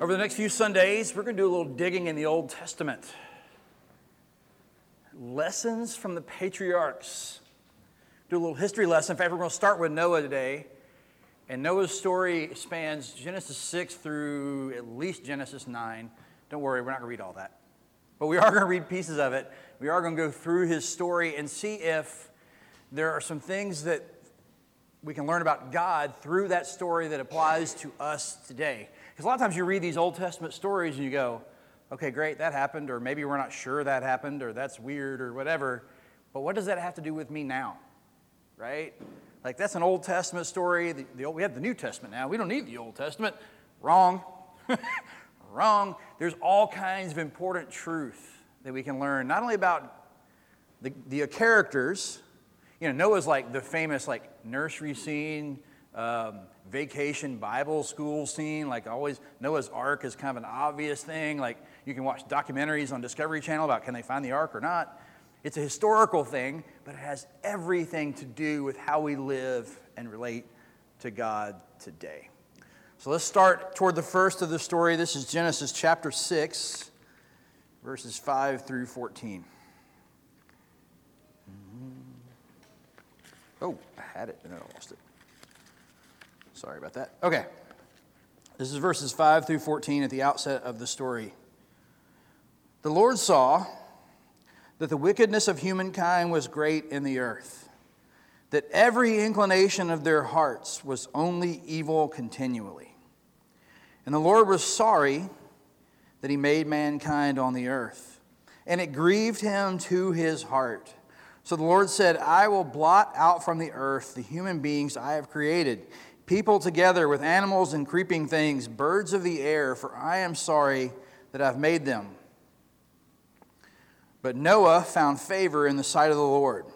Over the next few Sundays, we're going to do a little digging in the Old Testament. Lessons from the patriarchs. Do a little history lesson. In fact, we're going to start with Noah today. And Noah's story spans Genesis 6 through at least Genesis 9. Don't worry, we're not going to read all that. But we are going to read pieces of it. We are going to go through his story and see if there are some things that we can learn about God through that story that applies to us today. Because a lot of times you read these Old Testament stories and you go, okay, great, that happened, or maybe we're not sure that happened, or that's weird, or whatever. But what does that have to do with me now? Right? Like, that's an Old Testament story. The, the, we have the New Testament now. We don't need the Old Testament. Wrong. Wrong. There's all kinds of important truth that we can learn, not only about the, the characters. You know, Noah's like the famous like nursery scene, um, vacation Bible school scene. Like always, Noah's Ark is kind of an obvious thing. Like you can watch documentaries on Discovery Channel about can they find the Ark or not. It's a historical thing, but it has everything to do with how we live and relate to God today. So let's start toward the first of the story. This is Genesis chapter 6, verses 5 through 14. Oh, I had it and then I lost it. Sorry about that. Okay. This is verses 5 through 14 at the outset of the story. The Lord saw that the wickedness of humankind was great in the earth, that every inclination of their hearts was only evil continually. And the Lord was sorry that he made mankind on the earth, and it grieved him to his heart. So the Lord said, I will blot out from the earth the human beings I have created, people together with animals and creeping things, birds of the air, for I am sorry that I've made them. But Noah found favor in the sight of the Lord.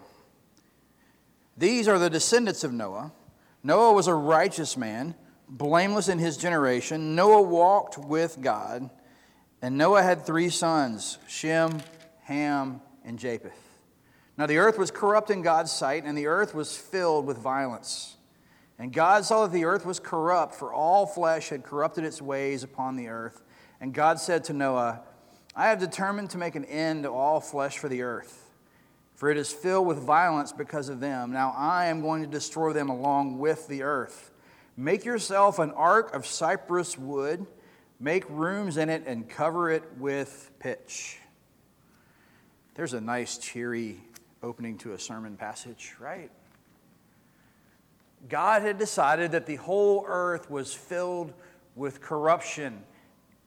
These are the descendants of Noah. Noah was a righteous man, blameless in his generation. Noah walked with God, and Noah had three sons Shem, Ham, and Japheth. Now the earth was corrupt in God's sight, and the earth was filled with violence. And God saw that the earth was corrupt, for all flesh had corrupted its ways upon the earth. And God said to Noah, I have determined to make an end to all flesh for the earth, for it is filled with violence because of them. Now I am going to destroy them along with the earth. Make yourself an ark of cypress wood, make rooms in it, and cover it with pitch. There's a nice, cheery opening to a sermon passage, right? God had decided that the whole earth was filled with corruption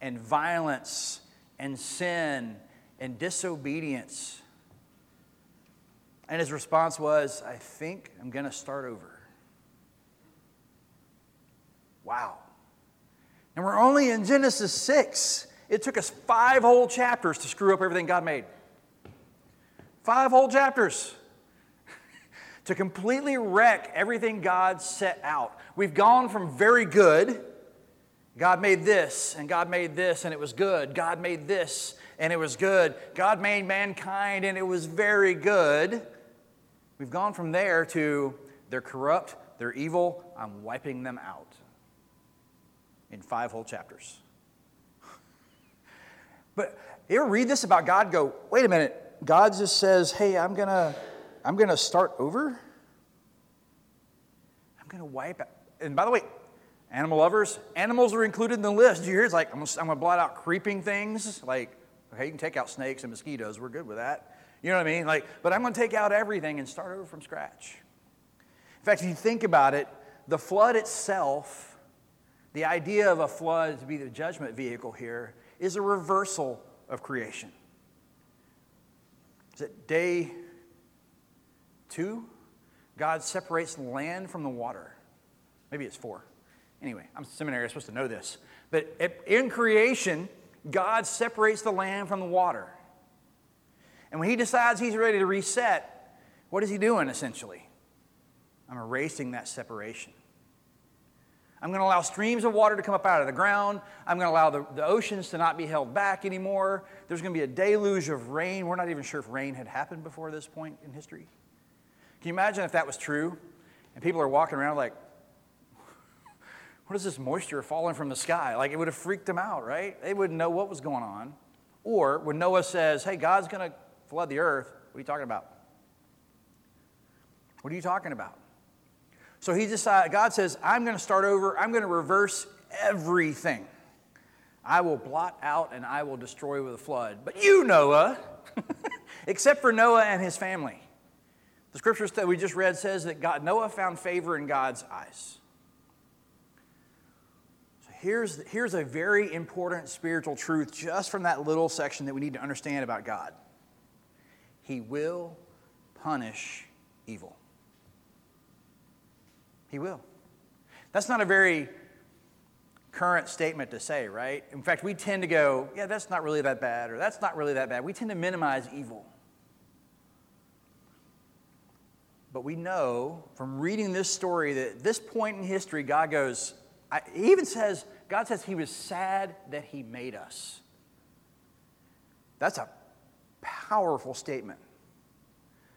and violence and sin and disobedience. And his response was, I think I'm going to start over. Wow. And we're only in Genesis 6. It took us five whole chapters to screw up everything God made. Five whole chapters to completely wreck everything God set out. We've gone from very good God made this, and God made this, and it was good. God made this, and it was good. God made mankind, and it was very good. We've gone from there to they're corrupt, they're evil, I'm wiping them out in five whole chapters. But you ever read this about God? Go, wait a minute. God just says, hey, I'm going to I'm going to start over. I'm going to wipe out. And by the way, Animal lovers, animals are included in the list. You hear? It's like, I'm going to blot out creeping things. Like, okay, you can take out snakes and mosquitoes. We're good with that. You know what I mean? Like, but I'm going to take out everything and start over from scratch. In fact, if you think about it, the flood itself, the idea of a flood to be the judgment vehicle here, is a reversal of creation. Is it day two? God separates land from the water. Maybe it's four. Anyway, I'm a seminary, I'm supposed to know this. But in creation, God separates the land from the water. And when He decides He's ready to reset, what is He doing essentially? I'm erasing that separation. I'm going to allow streams of water to come up out of the ground. I'm going to allow the, the oceans to not be held back anymore. There's going to be a deluge of rain. We're not even sure if rain had happened before this point in history. Can you imagine if that was true? And people are walking around like, what is this moisture falling from the sky? Like it would have freaked them out, right? They wouldn't know what was going on. Or when Noah says, hey, God's going to flood the earth, what are you talking about? What are you talking about? So he decided, God says, I'm going to start over, I'm going to reverse everything. I will blot out and I will destroy with a flood. But you, Noah, except for Noah and his family. The scriptures that we just read says that God, Noah found favor in God's eyes. So here's, here's a very important spiritual truth just from that little section that we need to understand about God. He will punish evil. He will. That's not a very current statement to say, right? In fact, we tend to go, yeah, that's not really that bad, or that's not really that bad. We tend to minimize evil. But we know from reading this story that at this point in history, God goes, I, he even says, God says he was sad that he made us. That's a powerful statement.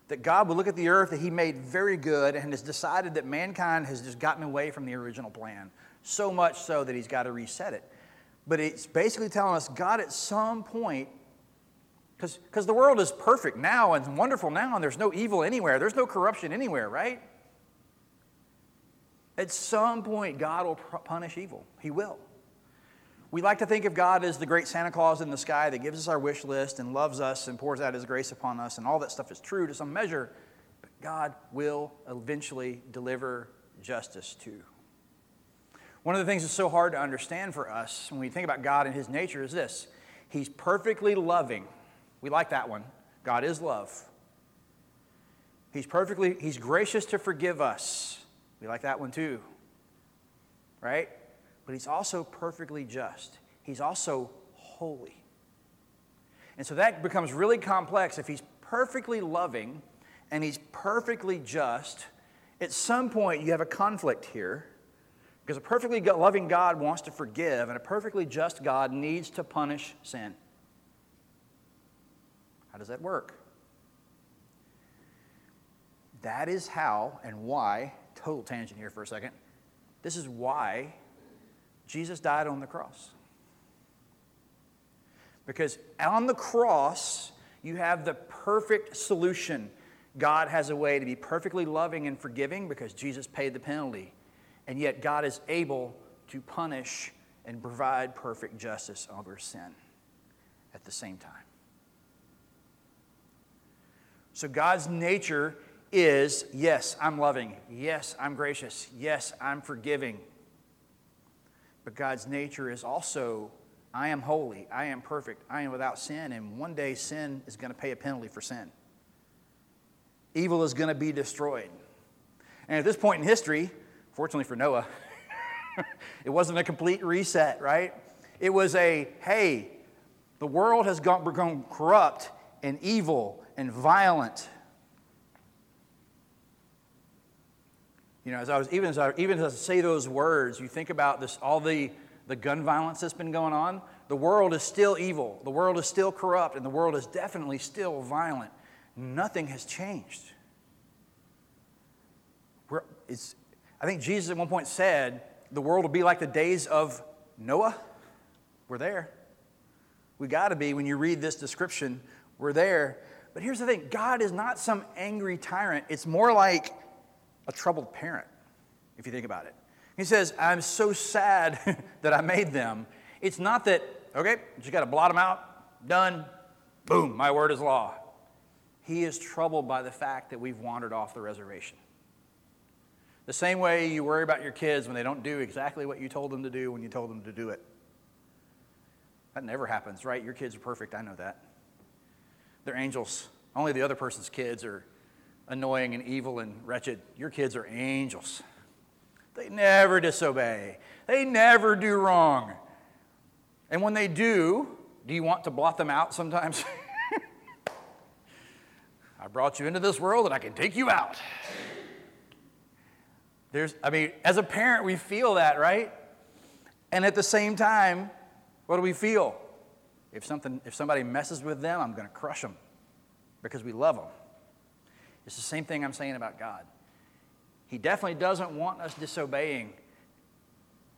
That God would look at the earth that he made very good and has decided that mankind has just gotten away from the original plan. So much so that he's got to reset it. But it's basically telling us God at some point because the world is perfect now and wonderful now, and there's no evil anywhere. There's no corruption anywhere, right? At some point, God will punish evil. He will. We like to think of God as the great Santa Claus in the sky that gives us our wish list and loves us and pours out his grace upon us, and all that stuff is true to some measure, but God will eventually deliver justice too. One of the things that's so hard to understand for us when we think about God and his nature is this He's perfectly loving we like that one. God is love. He's perfectly, he's gracious to forgive us. We like that one too. Right? But he's also perfectly just. He's also holy. And so that becomes really complex. If he's perfectly loving and he's perfectly just, at some point you have a conflict here because a perfectly loving God wants to forgive, and a perfectly just God needs to punish sin. Does that work? That is how and why, total tangent here for a second, this is why Jesus died on the cross. Because on the cross, you have the perfect solution. God has a way to be perfectly loving and forgiving because Jesus paid the penalty. And yet, God is able to punish and provide perfect justice over sin at the same time. So God's nature is yes, I'm loving. Yes, I'm gracious. Yes, I'm forgiving. But God's nature is also I am holy. I am perfect. I am without sin. And one day sin is going to pay a penalty for sin. Evil is going to be destroyed. And at this point in history, fortunately for Noah, it wasn't a complete reset, right? It was a hey, the world has gone, corrupt and evil and violent. You know, as I was even as I even as I say those words, you think about this all the the gun violence that's been going on. The world is still evil. The world is still corrupt, and the world is definitely still violent. Nothing has changed. We're, it's, I think Jesus at one point said the world will be like the days of Noah. We're there. We got to be when you read this description. We're there. But here's the thing God is not some angry tyrant, it's more like a troubled parent, if you think about it. He says, I'm so sad that I made them. It's not that, okay, just got to blot them out, done, boom, my word is law. He is troubled by the fact that we've wandered off the reservation. The same way you worry about your kids when they don't do exactly what you told them to do when you told them to do it. That never happens, right? Your kids are perfect, I know that. They're angels. Only the other person's kids are annoying and evil and wretched. Your kids are angels. They never disobey, they never do wrong. And when they do, do you want to blot them out sometimes? I brought you into this world and I can take you out. There's, I mean, as a parent, we feel that, right? And at the same time, what do we feel? If, something, if somebody messes with them, I'm going to crush them because we love them. It's the same thing I'm saying about God. He definitely doesn't want us disobeying.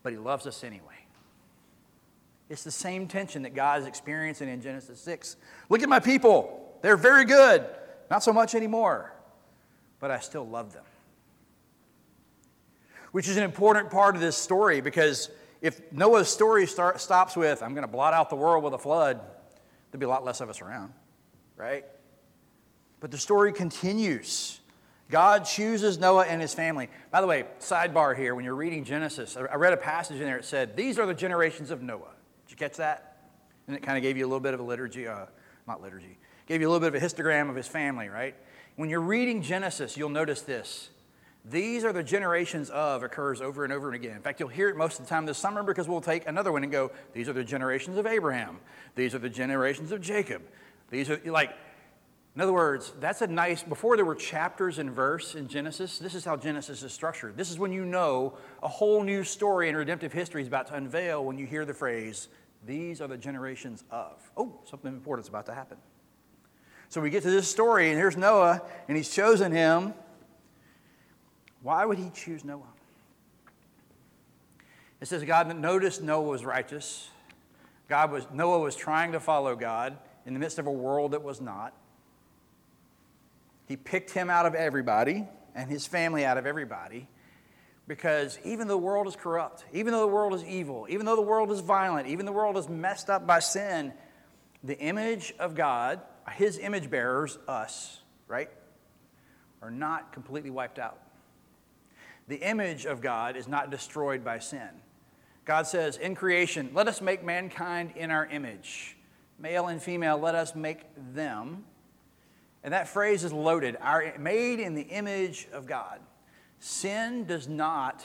but he loves us anyway. It's the same tension that God is experiencing in Genesis 6. Look at my people. They're very good. Not so much anymore, but I still love them. Which is an important part of this story because if Noah's story start, stops with, I'm going to blot out the world with a flood, there'd be a lot less of us around, right? But the story continues. God chooses Noah and his family. By the way, sidebar here, when you're reading Genesis, I read a passage in there that said, These are the generations of Noah. Did you catch that? And it kind of gave you a little bit of a liturgy, uh, not liturgy, gave you a little bit of a histogram of his family, right? When you're reading Genesis, you'll notice this. These are the generations of occurs over and over and again. In fact, you'll hear it most of the time this summer because we'll take another one and go, These are the generations of Abraham. These are the generations of Jacob. These are like, in other words, that's a nice, before there were chapters and verse in Genesis, this is how Genesis is structured. This is when you know a whole new story in redemptive history is about to unveil when you hear the phrase, these are the generations of. Oh, something important is about to happen. So we get to this story, and here's Noah, and he's chosen him. Why would he choose Noah? It says God noticed Noah was righteous. God was, Noah was trying to follow God in the midst of a world that was not. He picked him out of everybody and his family out of everybody because even though the world is corrupt, even though the world is evil, even though the world is violent, even the world is messed up by sin, the image of God, his image bearers, us, right, are not completely wiped out. The image of God is not destroyed by sin. God says in creation, let us make mankind in our image. Male and female, let us make them and that phrase is loaded our, made in the image of God. Sin does not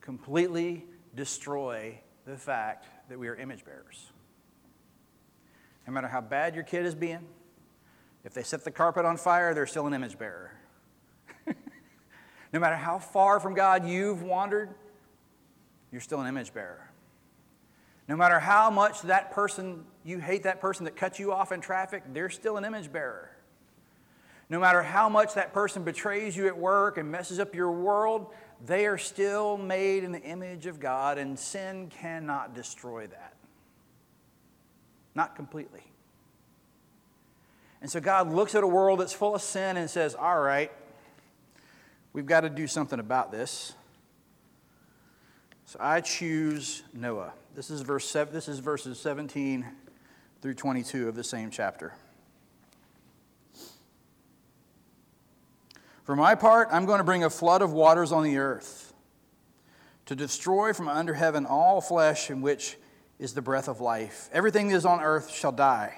completely destroy the fact that we are image bearers. No matter how bad your kid is being, if they set the carpet on fire, they're still an image bearer. No matter how far from God you've wandered, you're still an image bearer. No matter how much that person, you hate that person that cut you off in traffic, they're still an image bearer. No matter how much that person betrays you at work and messes up your world, they are still made in the image of God, and sin cannot destroy that. Not completely. And so God looks at a world that's full of sin and says, All right, we've got to do something about this. So I choose Noah. This is, verse this is verses 17 through 22 of the same chapter. For my part, I'm going to bring a flood of waters on the earth to destroy from under heaven all flesh in which is the breath of life. Everything that is on earth shall die.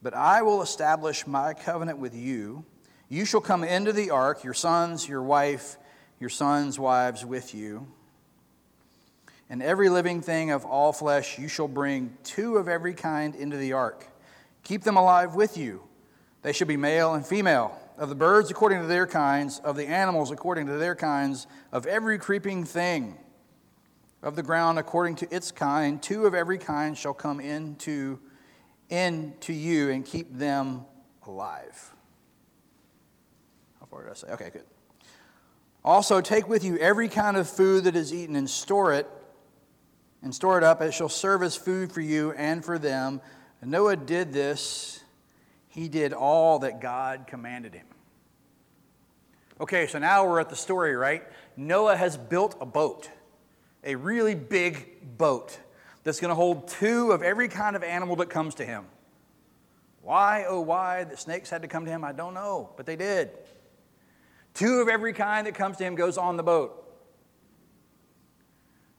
But I will establish my covenant with you. You shall come into the ark, your sons, your wife, your sons' wives with you. And every living thing of all flesh you shall bring two of every kind into the ark. Keep them alive with you. They shall be male and female of the birds according to their kinds, of the animals according to their kinds, of every creeping thing of the ground according to its kind. Two of every kind shall come into, into you and keep them alive. How did I say? Okay, good. Also, take with you every kind of food that is eaten and store it, and store it up. It shall serve as food for you and for them. And Noah did this he did all that God commanded him. Okay, so now we're at the story, right? Noah has built a boat, a really big boat that's going to hold two of every kind of animal that comes to him. Why, oh, why the snakes had to come to him, I don't know, but they did. Two of every kind that comes to him goes on the boat.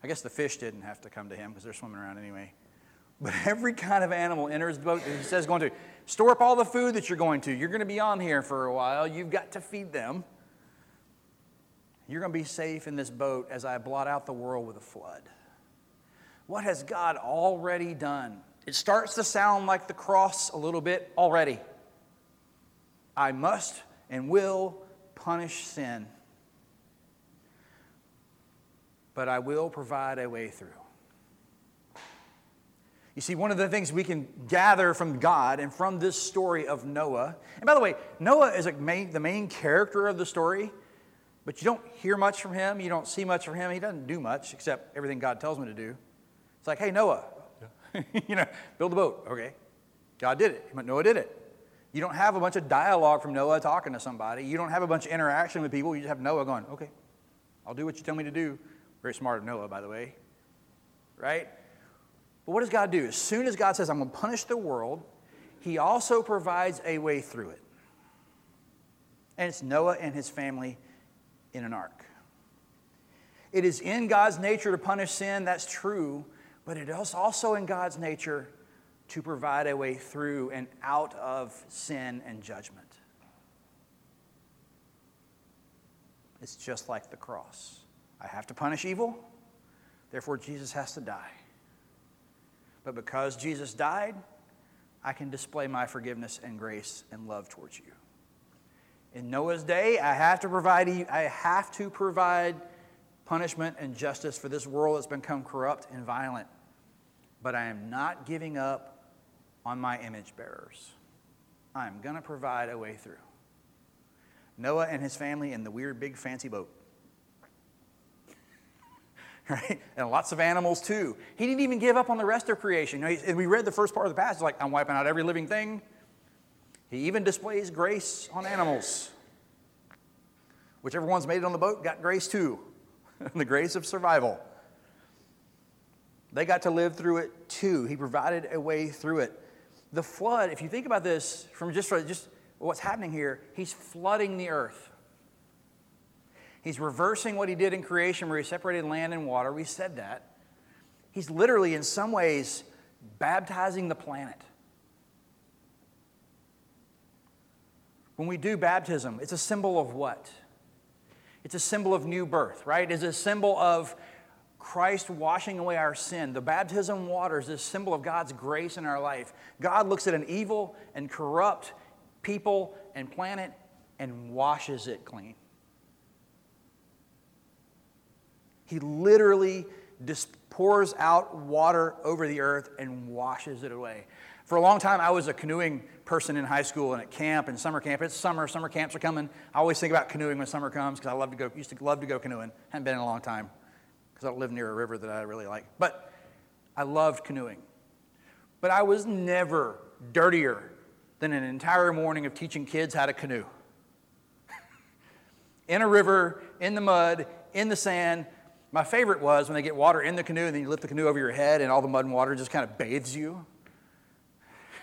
I guess the fish didn't have to come to him because they're swimming around anyway. But every kind of animal enters the boat. He says, going to store up all the food that you're going to. You're going to be on here for a while. You've got to feed them. You're going to be safe in this boat as I blot out the world with a flood. What has God already done? It starts to sound like the cross a little bit already. I must and will punish sin, but I will provide a way through. You see, one of the things we can gather from God and from this story of Noah, and by the way, Noah is main, the main character of the story, But you don't hear much from him. You don't see much from him. He doesn't do much except everything God tells him to do. It's like, hey, Noah, yeah. you know, build a boat. Okay. God did it. Noah did it. You don't have a bunch of dialogue from Noah talking to somebody. You don't have a bunch of interaction with people. You just have Noah going, okay, I'll do what you tell me to do. Very smart of Noah, by the way. Right? But what does God do? As soon as God says, I'm going to punish the world, he also provides a way through it. And it's Noah and his family in an ark. It is in God's nature to punish sin, that's true, but it is also in God's nature to provide a way through and out of sin and judgment. It's just like the cross. I have to punish evil, therefore, Jesus has to die. But because Jesus died, I can display my forgiveness and grace and love towards you. In Noah's day, I have to provide, I have to provide punishment and justice for this world that's become corrupt and violent. But I am not giving up on my image bearers. I'm going to provide a way through. Noah and his family in the weird big fancy boat. right? And lots of animals too. He didn't even give up on the rest of creation. You know, and we read the first part of the passage like, I'm wiping out every living thing. He even displays grace on animals. Whichever one's made it on the boat got grace too the grace of survival. They got to live through it too. He provided a way through it. The flood, if you think about this from just, just what's happening here, he's flooding the earth. He's reversing what he did in creation where he separated land and water. We said that. He's literally, in some ways, baptizing the planet. When we do baptism, it's a symbol of what? It's a symbol of new birth, right? It's a symbol of Christ washing away our sin. The baptism water is a symbol of God's grace in our life. God looks at an evil and corrupt people and planet and washes it clean. He literally just pours out water over the earth and washes it away. For a long time, I was a canoeing person in high school and at camp and summer camp. It's summer, summer camps are coming. I always think about canoeing when summer comes because I love to go, used to love to go canoeing. Haven't been in a long time because I live near a river that I really like. But I loved canoeing. But I was never dirtier than an entire morning of teaching kids how to canoe. in a river, in the mud, in the sand. My favorite was when they get water in the canoe and then you lift the canoe over your head and all the mud and water just kind of bathes you.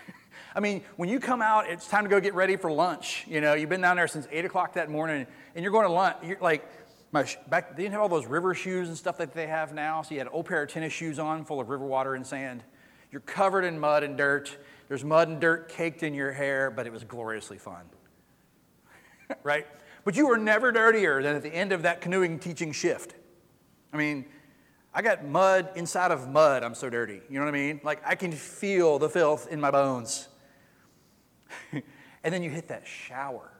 I mean, when you come out, it's time to go get ready for lunch. You know, you've been down there since 8 o'clock that morning, and you're going to lunch. You're like, my, back, they didn't have all those river shoes and stuff that they have now. So you had an old pair of tennis shoes on full of river water and sand. You're covered in mud and dirt. There's mud and dirt caked in your hair, but it was gloriously fun. right? But you were never dirtier than at the end of that canoeing teaching shift. I mean, I got mud inside of mud. I'm so dirty. You know what I mean? Like I can feel the filth in my bones. and then you hit that shower.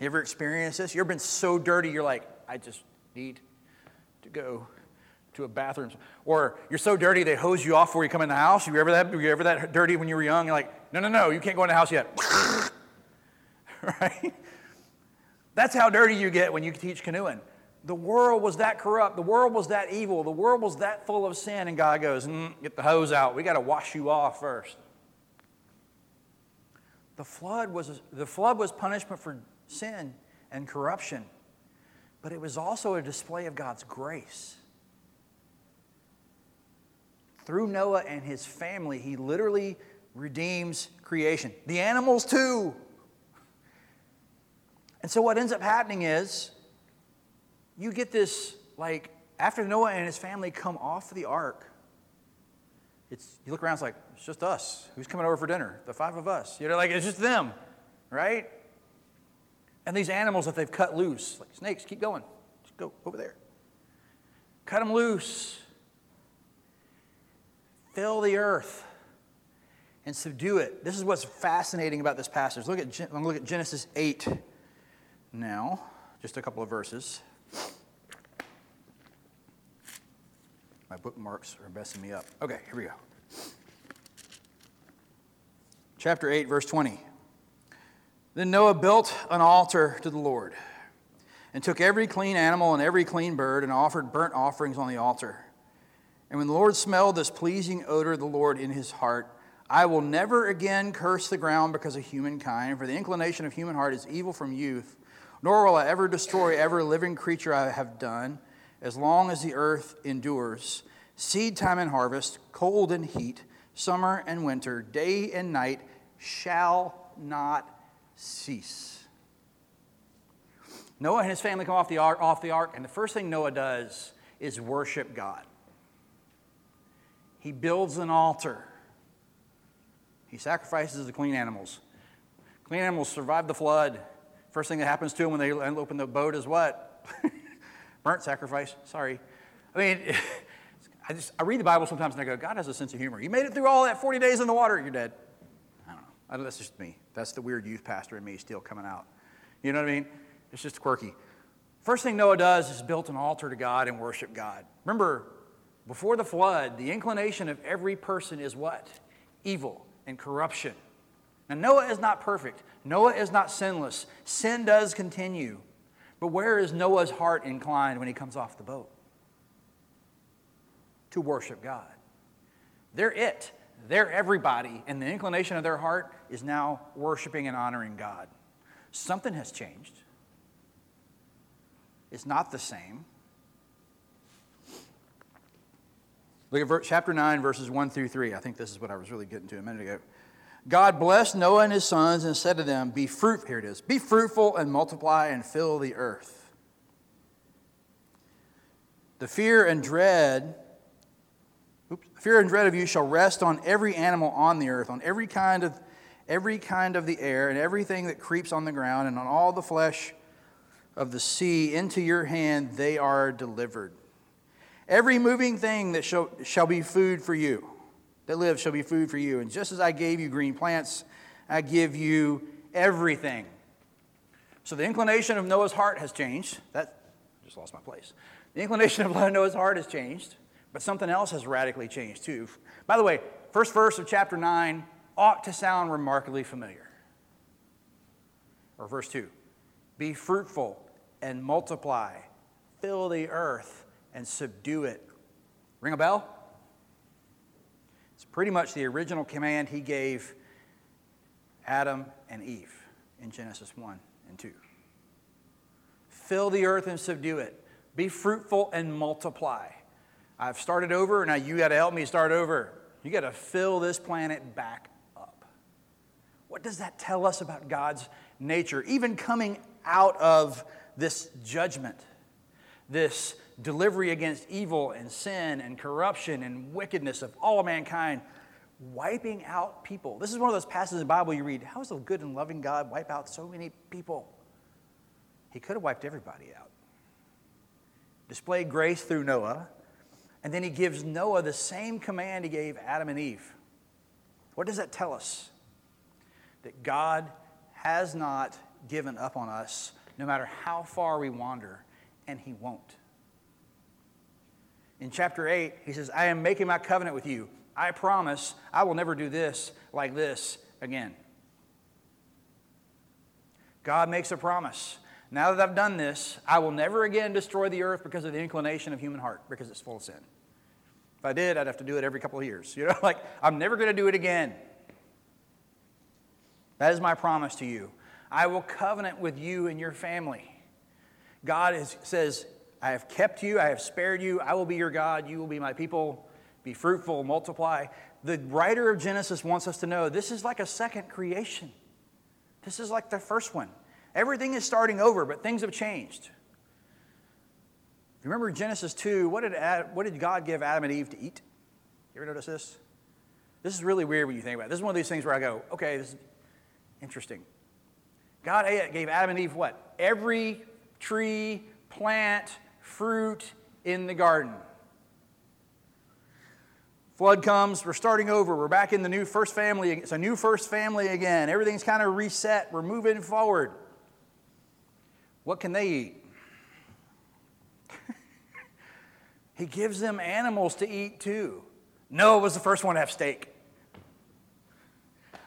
You ever experienced this? You ever been so dirty you're like, I just need to go to a bathroom. Or you're so dirty they hose you off before you come in the house. You ever that? Were you ever that dirty when you were young? You're like, no, no, no, you can't go in the house yet. right? That's how dirty you get when you teach canoeing. The world was that corrupt. The world was that evil. The world was that full of sin. And God goes, mm, get the hose out. We got to wash you off first. The flood was, the flood was punishment for sin and corruption, but it was also a display of God's grace. Through Noah and his family, he literally redeems creation. The animals, too. And so, what ends up happening is you get this, like, after Noah and his family come off the ark, it's, you look around, it's like, it's just us. Who's coming over for dinner? The five of us. You know, like, it's just them, right? And these animals that they've cut loose, like snakes, keep going. Just go over there. Cut them loose. Fill the earth and subdue it. This is what's fascinating about this passage. Look at, I'm going to look at Genesis 8 now, just a couple of verses. My bookmarks are messing me up. Okay, here we go. Chapter 8, verse 20. Then Noah built an altar to the Lord and took every clean animal and every clean bird and offered burnt offerings on the altar. And when the Lord smelled this pleasing odor of the Lord in his heart, I will never again curse the ground because of humankind, for the inclination of human heart is evil from youth, nor will I ever destroy every living creature I have done, as long as the earth endures. Seed time and harvest, cold and heat, summer and winter, day and night shall not cease. Noah and his family come off the, ark, off the ark, and the first thing Noah does is worship God. He builds an altar. He sacrifices the clean animals. Clean animals survive the flood. First thing that happens to them when they open the boat is what? Burnt sacrifice. Sorry. I mean, I just I read the Bible sometimes and I go, God has a sense of humor. You made it through all that 40 days in the water, you're dead. I that's just me. That's the weird youth pastor in me still coming out. You know what I mean? It's just quirky. First thing Noah does is build an altar to God and worship God. Remember, before the flood, the inclination of every person is what? Evil and corruption. Now, Noah is not perfect. Noah is not sinless. Sin does continue. But where is Noah's heart inclined when he comes off the boat? To worship God. They're it. They're everybody. And the inclination of their heart is now worshiping and honoring God. Something has changed It's not the same. Look at chapter 9, verses 1 through 3. I think this is what I was really getting to a minute ago. God blessed Noah and his sons and said to them, Be fruit, here it is, be fruitful and multiply and fill the earth. The fear and dread, oops, fear and dread of you shall rest on every animal on the earth, on every kind of every kind of the air, and everything that creeps on the ground, and on all the flesh of the sea into your hand they are delivered. Every moving thing that shall, shall be food for you, that lives shall be food for you. And just as I gave you green plants, I give you everything. So the inclination of Noah's heart has changed. That just lost my place. The inclination of Noah's heart has changed, but something else has radically changed too. By the way, first verse of chapter 9 ought to sound remarkably familiar. Or verse 2 Be fruitful and multiply, fill the earth and subdue it. Ring a bell? It's pretty much the original command he gave Adam and Eve in Genesis 1 and 2. Fill the earth and subdue it. Be fruitful and multiply. I've started over, now you got to help me start over. You got to fill this planet back up. What does that tell us about God's nature? Even coming out of this judgment, this delivery against evil and sin and corruption and wickedness of all mankind, wiping out people. This is one of those passages in the Bible you read. How does a good and loving God wipe out so many people? He could have wiped everybody out. Displayed grace through Noah, and then he gives Noah the same command he gave Adam and Eve. What does that tell us? That God has not given up on us no matter how far we wander, and He won't. In chapter 8, He says, I am making my covenant with you. I promise I will never do this like this again. God makes a promise. Now that I've done this, I will never again destroy the earth because of the inclination of human heart, because it's full of sin. If I did, I'd have to do it every couple of years. You know, like, I'm never going to do it again. That is my promise to you. I will covenant with you and your family. God is, says, I have kept you, I have spared you, I will be your God, you will be my people. Be fruitful, multiply. The writer of Genesis wants us to know this is like a second creation. This is like the first one. Everything is starting over, but things have changed. Remember Genesis 2, what did, Ad, what did God give Adam and Eve to eat? You ever notice this? This is really weird when you think about it. This is one of these things where I go, okay, this is interesting. God gave Adam and Eve what? Every tree, plant, fruit in the garden. Flood comes, we're starting over. We're back in the new first family. It's a new first family again. Everything's kind of reset. We're moving forward. What can they eat? He gives them animals to eat too. Noah was the first one to have steak. I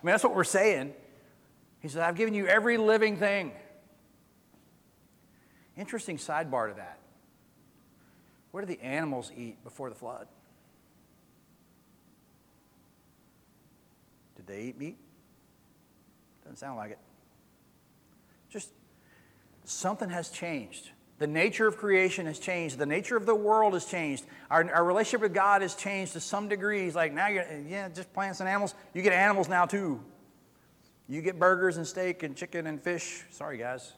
mean, that's what we're saying. He said, I've given you every living thing. Interesting sidebar to that. What did the animals eat before the flood? Did they eat meat? Doesn't sound like it. Just something has changed. The nature of creation has changed. The nature of the world has changed. Our, our relationship with God has changed to some degree. He's like, now you're, yeah, just plants and animals. You get animals now too. You get burgers and steak and chicken and fish. Sorry, guys.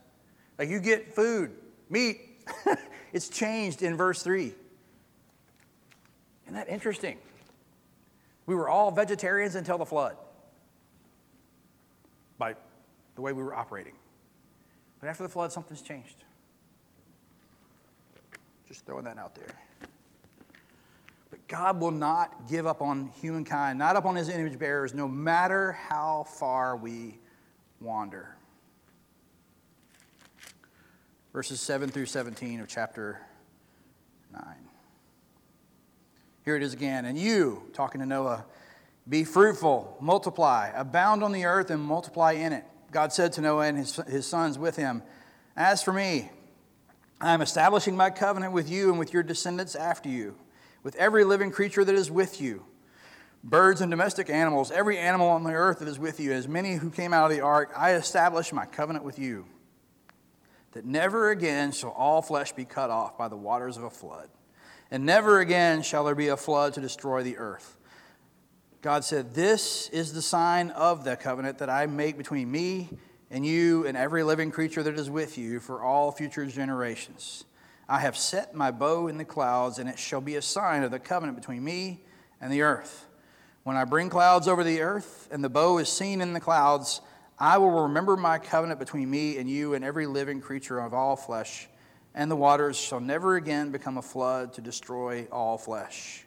Like you get food, meat. it's changed in verse 3. Isn't that interesting? We were all vegetarians until the flood by the way we were operating. But after the flood, something's changed. Just throwing that out there. But God will not give up on humankind, not up on his image bearers, no matter how far we wander. Verses 7 through 17 of chapter 9. Here it is again. And you, talking to Noah, be fruitful, multiply, abound on the earth, and multiply in it. God said to Noah and his, his sons with him, As for me, I am establishing my covenant with you and with your descendants after you, with every living creature that is with you, birds and domestic animals, every animal on the earth that is with you, as many who came out of the ark, I establish my covenant with you, that never again shall all flesh be cut off by the waters of a flood, and never again shall there be a flood to destroy the earth. God said, This is the sign of the covenant that I make between me and you and every living creature that is with you for all future generations. I have set my bow in the clouds, and it shall be a sign of the covenant between me and the earth. When I bring clouds over the earth, and the bow is seen in the clouds, I will remember my covenant between me and you and every living creature of all flesh, and the waters shall never again become a flood to destroy all flesh.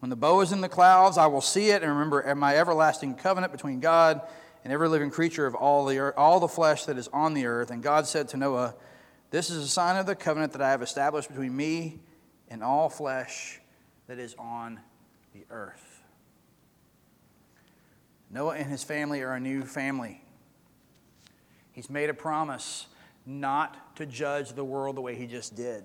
When the bow is in the clouds, I will see it and remember my everlasting covenant between God and every living creature of all the, earth, all the flesh that is on the earth. And God said to Noah, This is a sign of the covenant that I have established between me and all flesh that is on the earth. Noah and his family are a new family. He's made a promise not to judge the world the way he just did.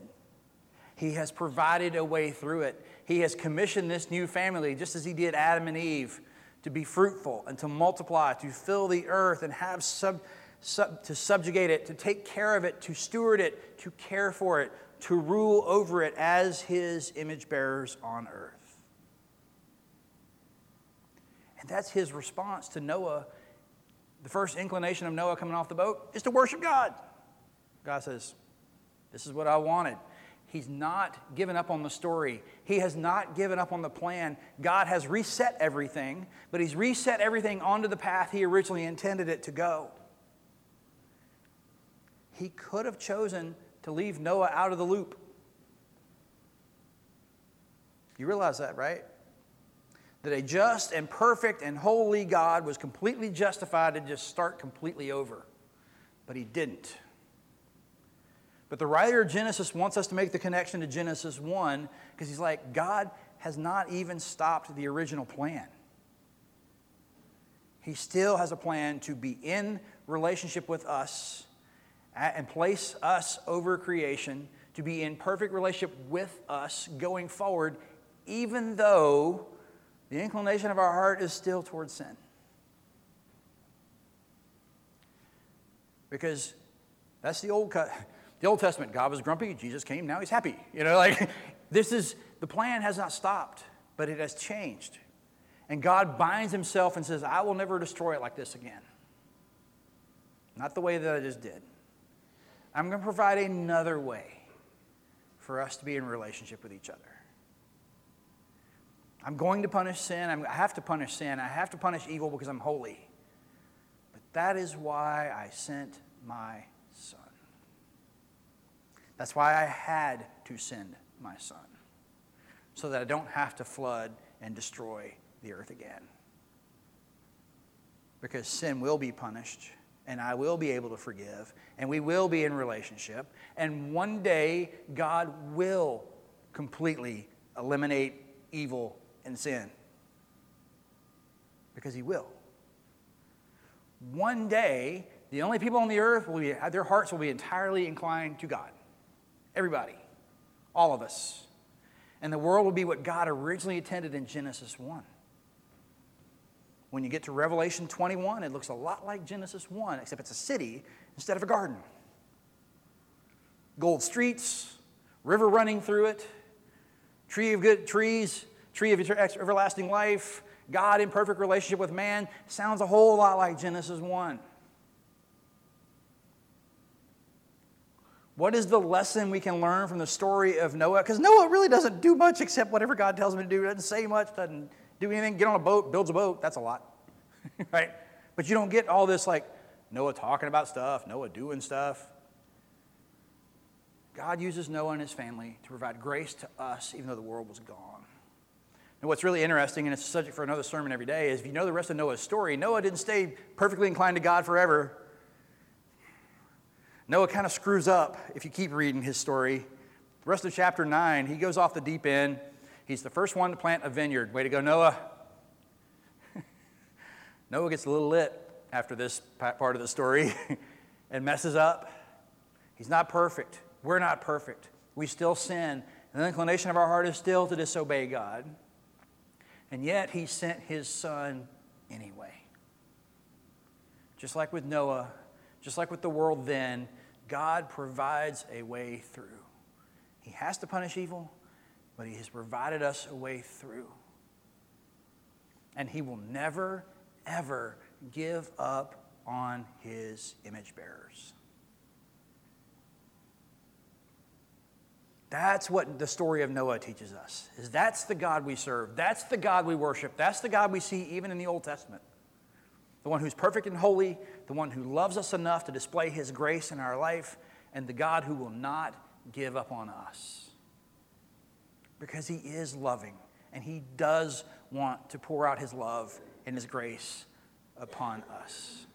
He has provided a way through it. He has commissioned this new family, just as he did Adam and Eve to be fruitful and to multiply, to fill the earth and have sub, sub, to subjugate it, to take care of it, to steward it, to care for it, to rule over it as his image bearers on earth. And that's his response to Noah. The first inclination of Noah coming off the boat is to worship God. God says, This is what I wanted. He's not given up on the story. He has not given up on the plan. God has reset everything, but He's reset everything onto the path He originally intended it to go. He could have chosen to leave Noah out of the loop. You realize that, right? That a just and perfect and holy God was completely justified to just start completely over. But He didn't. But the writer of Genesis wants us to make the connection to Genesis 1 because he's like, God has not even stopped the original plan. He still has a plan to be in relationship with us and place us over creation, to be in perfect relationship with us going forward, even though the inclination of our heart is still towards sin. Because that's the old cut the Old Testament, God was grumpy, Jesus came, now he's happy. You know, like this is, the plan has not stopped, but it has changed. And God binds himself and says, I will never destroy it like this again. Not the way that I just did. I'm going to provide another way for us to be in relationship with each other. I'm going to punish sin. I have to punish sin. I have to punish evil because I'm holy. But that is why I sent my. That's why I had to send my son, so that I don't have to flood and destroy the earth again. Because sin will be punished, and I will be able to forgive, and we will be in relationship, and one day God will completely eliminate evil and sin. Because He will. One day, the only people on the earth will be, their hearts will be entirely inclined to God. Everybody. All of us. And the world will be what God originally intended in Genesis 1. When you get to Revelation 21, it looks a lot like Genesis 1, except it's a city instead of a garden. Gold streets, river running through it, tree of good trees, tree of everlasting life, God in perfect relationship with man. Sounds a whole lot like Genesis 1. What is the lesson we can learn from the story of Noah? Because Noah really doesn't do much except whatever God tells him to do. Doesn't say much, doesn't do anything. Get on a boat, builds a boat. That's a lot, right? But you don't get all this like Noah talking about stuff, Noah doing stuff. God uses Noah and his family to provide grace to us, even though the world was gone. And what's really interesting, and it's a subject for another sermon every day, is if you know the rest of Noah's story, Noah didn't stay perfectly inclined to God forever. Noah kind of screws up if you keep reading his story. The rest of chapter 9, he goes off the deep end. He's the first one to plant a vineyard. Way to go, Noah. Noah gets a little lit after this part of the story and messes up. He's not perfect. We're not perfect. We still sin. And the inclination of our heart is still to disobey God. And yet, He sent His Son anyway. Just like with Noah, just like with the world then, God provides a way through. He has to punish evil, but He has provided us a way through. And He will never, ever give up on His image bearers. That's what the story of Noah teaches us. Is that's the God we serve. That's the God we worship. That's the God we see even in the Old Testament the one who's perfect and holy, the one who loves us enough to display his grace in our life, and the God who will not give up on us. Because he is loving, and he does want to pour out his love and his grace upon us.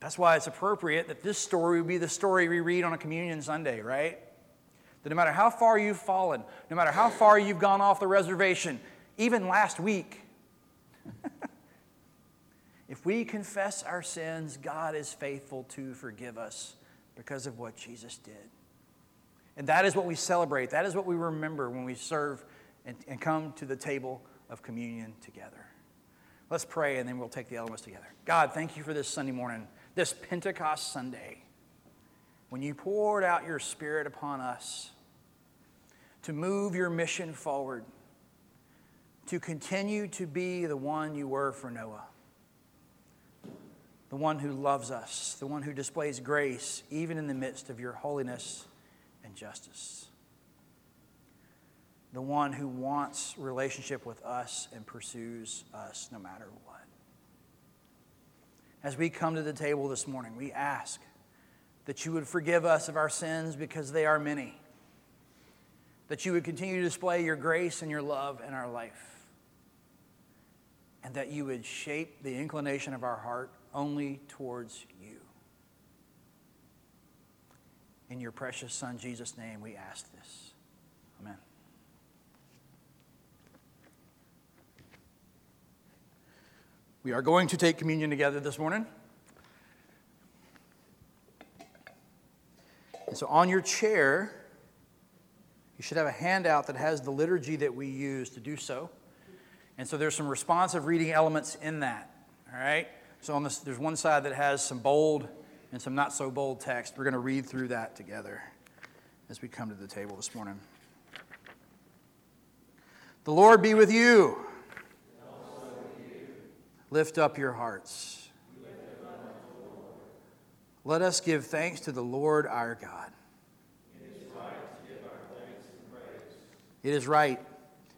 That's why it's appropriate that this story would be the story we read on a communion Sunday, right? That no matter how far you've fallen, no matter how far you've gone off the reservation, even last week, if we confess our sins, God is faithful to forgive us because of what Jesus did. And that is what we celebrate. That is what we remember when we serve and, and come to the table of communion together. Let's pray and then we'll take the elements together. God, thank you for this Sunday morning, this Pentecost Sunday, when you poured out your Spirit upon us to move your mission forward to continue to be the one you were for Noah. The one who loves us, the one who displays grace even in the midst of your holiness and justice. The one who wants relationship with us and pursues us no matter what. As we come to the table this morning, we ask that you would forgive us of our sins because they are many. That you would continue to display your grace and your love in our life and that you would shape the inclination of our heart only towards you. In your precious Son, Jesus' name, we ask this. Amen. We are going to take communion together this morning. And so on your chair, you should have a handout that has the liturgy that we use to do so. And so there's some responsive reading elements in that. All right? So on this, there's one side that has some bold and some not so bold text. We're going to read through that together as we come to the table this morning. The Lord be with you. Lift up your hearts. Let us give thanks to the Lord our God. It is right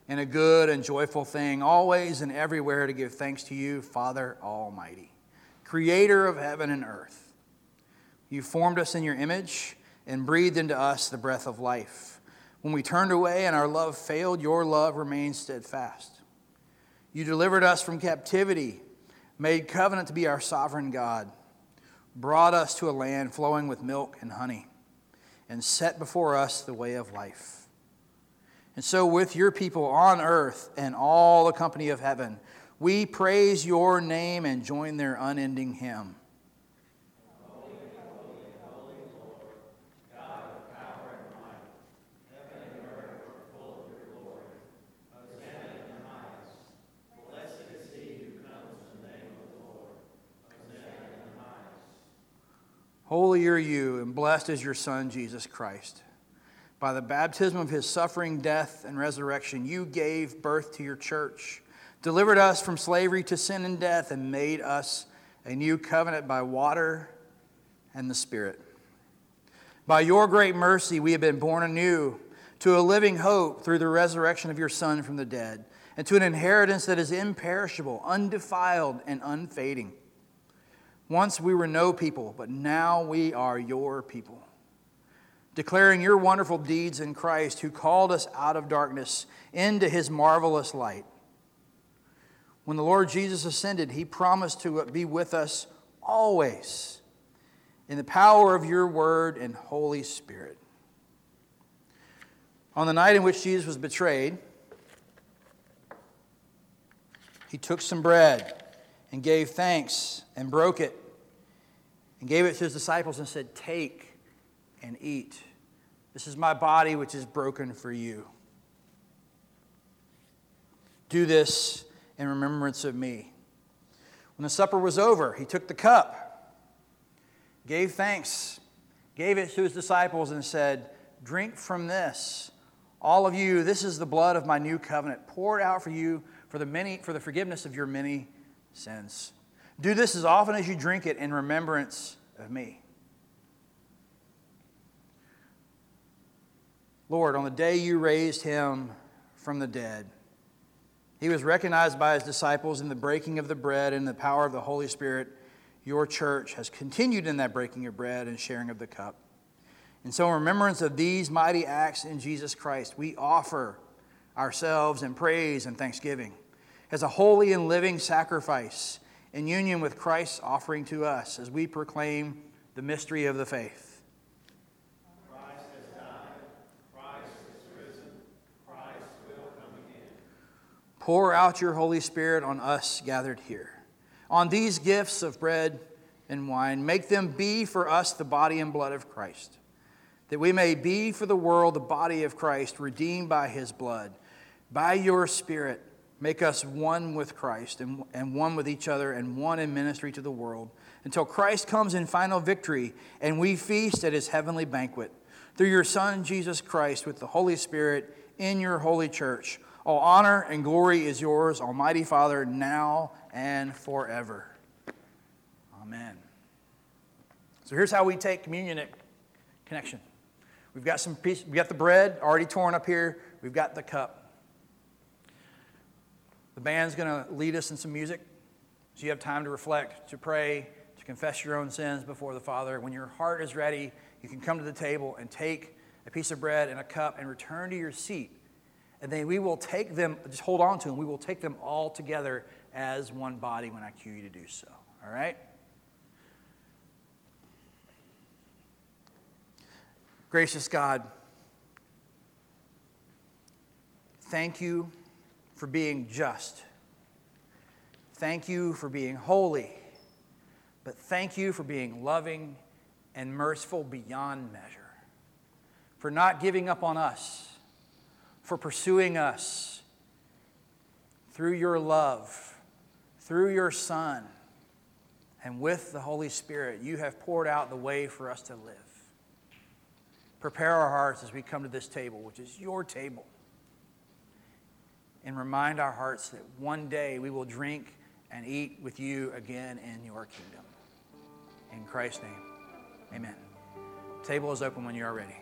and a good and joyful thing, always and everywhere to give thanks to you, Father Almighty, creator of heaven and earth. You formed us in your image and breathed into us the breath of life. When we turned away and our love failed, your love remained steadfast. You delivered us from captivity, made covenant to be our sovereign God, brought us to a land flowing with milk and honey, and set before us the way of life. And so, with your people on earth and all the company of heaven, We praise your name and join their unending hymn. Holy are you, and blessed is your Son, Jesus Christ. By the baptism of his suffering, death, and resurrection, you gave birth to your church, delivered us from slavery to sin and death, and made us a new covenant by water and the Spirit. By your great mercy, we have been born anew to a living hope through the resurrection of your Son from the dead, and to an inheritance that is imperishable, undefiled, and unfading once we were no people, but now we are your people. Declaring your wonderful deeds in Christ, who called us out of darkness into his marvelous light. When the Lord Jesus ascended, he promised to be with us always in the power of your word and Holy Spirit. On the night in which Jesus was betrayed, he took some bread and gave thanks and broke it and gave it to his disciples and said, Take and eat. This is my body, which is broken for you. Do this in remembrance of me. When the supper was over, he took the cup, gave thanks, gave it to his disciples, and said, Drink from this. All of you, this is the blood of my new covenant, poured out for you for the, many, for the forgiveness of your many sins. Do this as often as you drink it in remembrance of me. Lord, on the day you raised him from the dead, he was recognized by his disciples in the breaking of the bread and the power of the Holy Spirit. Your church has continued in that breaking of bread and sharing of the cup. And so, in remembrance of these mighty acts in Jesus Christ, we offer ourselves in praise and thanksgiving as a holy and living sacrifice in union with Christ's offering to us as we proclaim the mystery of the faith. Christ has died. Christ is risen. Christ will come again. Pour out your Holy Spirit on us gathered here. On these gifts of bread and wine, make them be for us the body and blood of Christ, that we may be for the world the body of Christ, redeemed by his blood. By your Spirit, Make us one with Christ and, and one with each other and one in ministry to the world until Christ comes in final victory and we feast at his heavenly banquet. Through your Son, Jesus Christ, with the Holy Spirit in your holy church. All honor and glory is yours, Almighty Father, now and forever. Amen. So here's how we take communion at Connection. We've got some piece, we got the bread already torn up here. We've got the cup. The band's going to lead us in some music. So you have time to reflect, to pray, to confess your own sins before the Father. When your heart is ready, you can come to the table and take a piece of bread and a cup and return to your seat. And then we will take them, just hold on to them, we will take them all together as one body when I cue you to do so. All right? Gracious God, thank you for being just. Thank you for being holy. But thank you for being loving and merciful beyond measure. For not giving up on us. For pursuing us through your love, through your Son, and with the Holy Spirit. You have poured out the way for us to live. Prepare our hearts as we come to this table, which is your table and remind our hearts that one day we will drink and eat with you again in your kingdom. In Christ's name, amen. table is open when you are ready.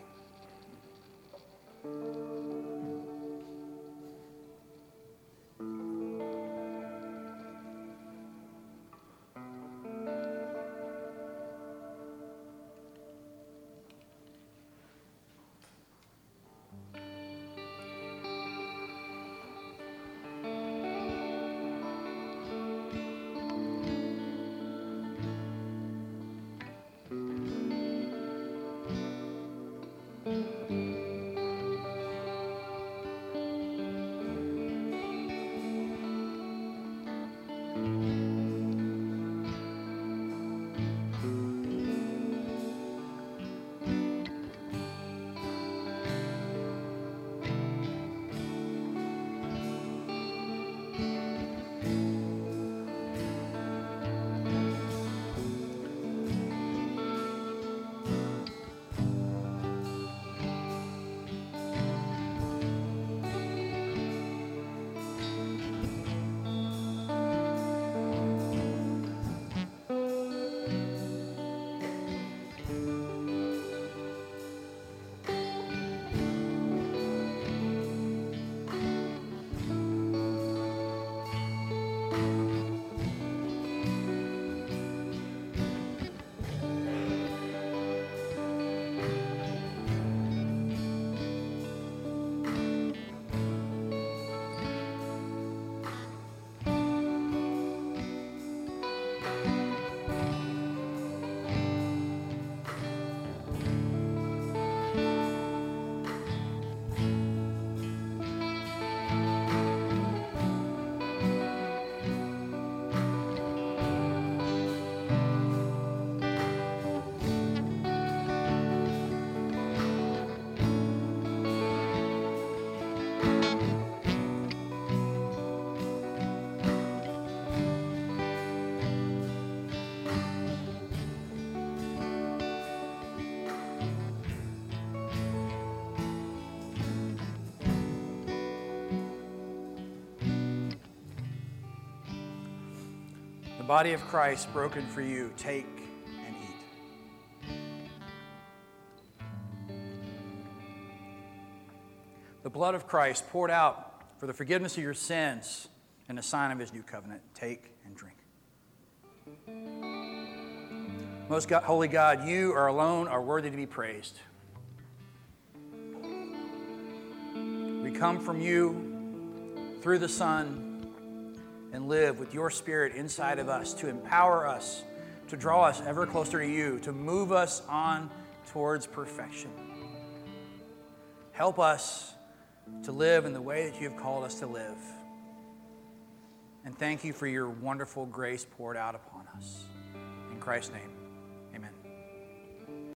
Body of Christ broken for you. Take and eat. The blood of Christ poured out for the forgiveness of your sins and a sign of his new covenant. Take and drink. Most God, holy God, you are alone are worthy to be praised. We come from you through the Son and live with your Spirit inside of us to empower us, to draw us ever closer to you, to move us on towards perfection. Help us to live in the way that you have called us to live. And thank you for your wonderful grace poured out upon us. In Christ's name.